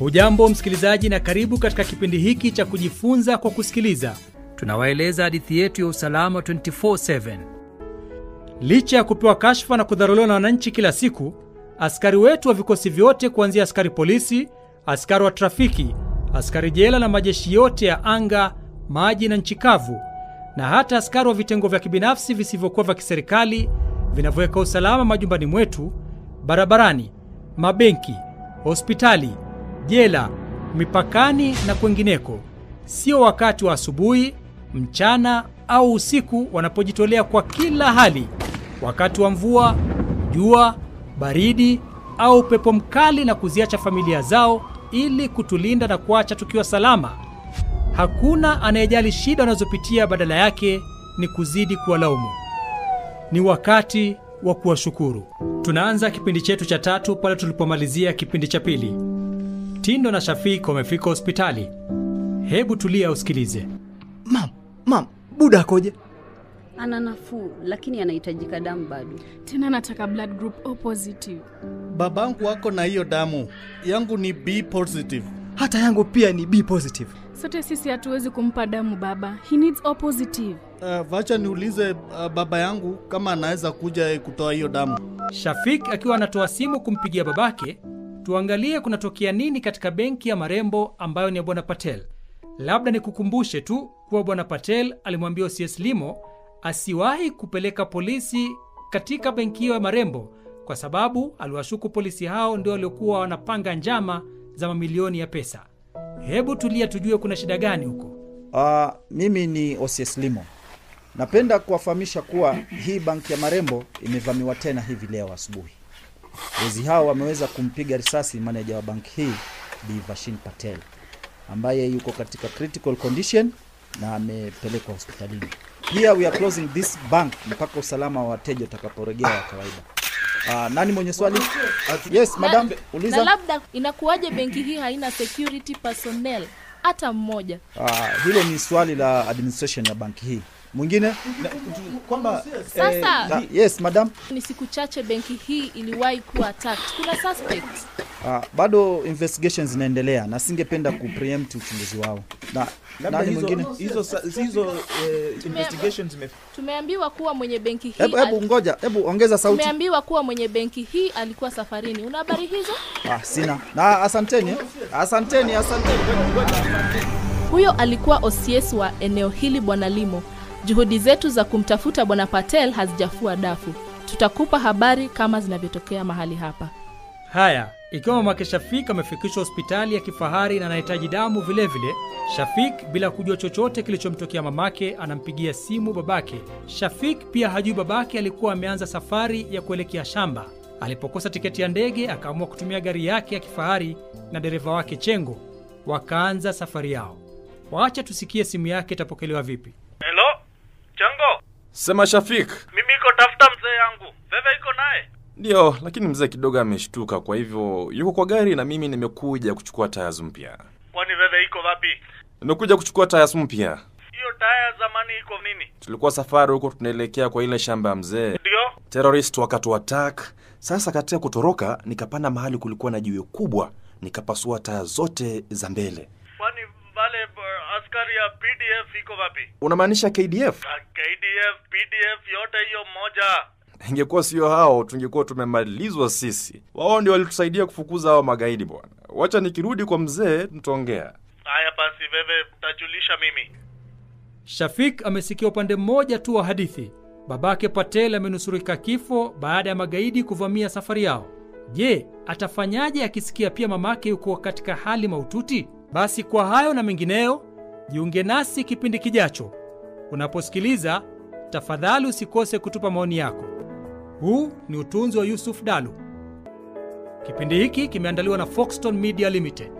Hujambo msikilizaji, na karibu katika kipindi hiki cha kujifunza kwa kusikiliza. Tunawaeleza hadithi yetu ya usalama 24/7. Licha ya kupewa kashfa na kudharuliwa na wananchi kila siku, askari wetu wa vikosi vyote kuanzia askari polisi, askari wa trafiki, askari jela na majeshi yote ya anga, maji na nchi kavu, na hata askari wa vitengo vya kibinafsi visivyokuwa vya kiserikali vinavyoweka usalama majumbani mwetu, barabarani, mabenki, hospitali, jela, mipakani na kwengineko, sio wakati wa asubuhi, mchana au usiku wanapojitolea kwa kila hali, wakati wa mvua, jua, baridi au upepo mkali, na kuziacha familia zao ili kutulinda na kuacha tukiwa salama. Hakuna anayejali shida wanazopitia, badala yake ni kuzidi kuwalaumu. Ni wakati wa kuwashukuru. Tunaanza kipindi chetu cha tatu pale tulipomalizia kipindi cha pili. Tindo na Shafik wamefika hospitali. Hebu tulia usikilize. Mam, mam, buda akoje? Ana nafuu lakini anahitajika damu bado. tena nataka blood group O positive. Babangu wako na hiyo damu yangu ni B positive. Hata yangu pia ni B positive. Sote sisi hatuwezi kumpa damu baba, he needs O positive. Uh, vacha niulize uh, baba yangu kama anaweza kuja kutoa hiyo damu. Shafik akiwa anatoa simu kumpigia babake, tuangalie kunatokea nini katika benki ya marembo ambayo ni ya bwana Patel. Labda nikukumbushe tu kuwa bwana Patel alimwambia OCS Limo asiwahi kupeleka polisi katika benki hiyo ya marembo kwa sababu aliwashuku polisi hao ndio waliokuwa wanapanga njama za mamilioni ya pesa. Hebu tulia tujue kuna shida gani huko. Uh, mimi ni OCS Limo. Napenda kuwafahamisha kuwa hii banki ya Marembo imevamiwa tena hivi leo asubuhi. Wezi hao wameweza kumpiga risasi maneja wa banki hii Bi Vashin Patel ambaye yuko katika critical condition na amepelekwa hospitalini. Pia we are closing this bank mpaka usalama wa wateja utakaporejea wa kawaida. Uh, nani mwenye swali? Yes, madam, na uliza. labda inakuwaje benki hii haina security personnel hata mmoja? Uh, hilo ni swali la administration ya banki hii. Mwingine? Kwamba Sasa eh, yes, madam. ni siku chache benki hii iliwahi kuwa attacked. Kuna suspect Uh, bado investigations zinaendelea na singependa kupreempt uchunguzi wao. Na nani mwingine? hizo hizo eh, investigations zime Tumeambiwa kuwa mwenye benki hii Hebu hebu ngoja, hebu ongeza sauti. tumeambiwa kuwa mwenye benki hii alikuwa safarini. Una habari hizo? Ah, sina. Na asanteni. Asanteni, asanteni. Huyo alikuwa OCS wa eneo hili Bwana Limo. Juhudi zetu za kumtafuta Bwana Patel hazijafua dafu. Tutakupa habari kama zinavyotokea mahali hapa. Haya, ikiwa mamake Shafik amefikishwa hospitali ya kifahari na anahitaji damu vilevile vile, Shafik bila kujua chochote kilichomtokea mamake anampigia simu babake. Shafik pia hajui babake alikuwa ameanza safari ya kuelekea shamba. Alipokosa tiketi ya ndege, akaamua kutumia gari yake ya kifahari na dereva wake Chengo, wakaanza safari yao. waacha tusikie simu yake itapokelewa vipi. Sema Shafik. mimi iko tafuta mzee yangu. Veve iko naye? Ndiyo, lakini mzee kidogo ameshtuka, kwa hivyo yuko kwa gari na mimi nimekuja kuchukua tires mpya. Kwani Veve iko wapi? Nimekuja kuchukua tires mpya. Hiyo taya ya zamani iko nini? Tulikuwa safari huko, tunaelekea kwa ile shamba ya mzee. Ndio? Terrorist wakatu attack. Sasa katika kutoroka, nikapanda mahali kulikuwa na jiwe kubwa, nikapasua taya zote za mbele. Askari ya PDF iko wapi? Unamaanisha KDF? KDF, PDF yote hiyo moja. Ingekuwa sio hao, tungekuwa tumemalizwa sisi. Wao ndio walitusaidia kufukuza hao magaidi bwana. Wacha nikirudi kwa mzee, tutaongea. Haya basi wewe tajulisha mimi. Shafik amesikia upande mmoja tu wa hadithi. Babake Patel amenusurika kifo baada ya magaidi kuvamia safari yao. Je, atafanyaje akisikia pia mamake yuko katika hali mahututi? Basi kwa hayo na mengineyo, jiunge nasi kipindi kijacho. Unaposikiliza, tafadhali usikose kutupa maoni yako. Huu ni utunzi wa Yusuf Dalu. Kipindi hiki kimeandaliwa na Foxton Media Limited.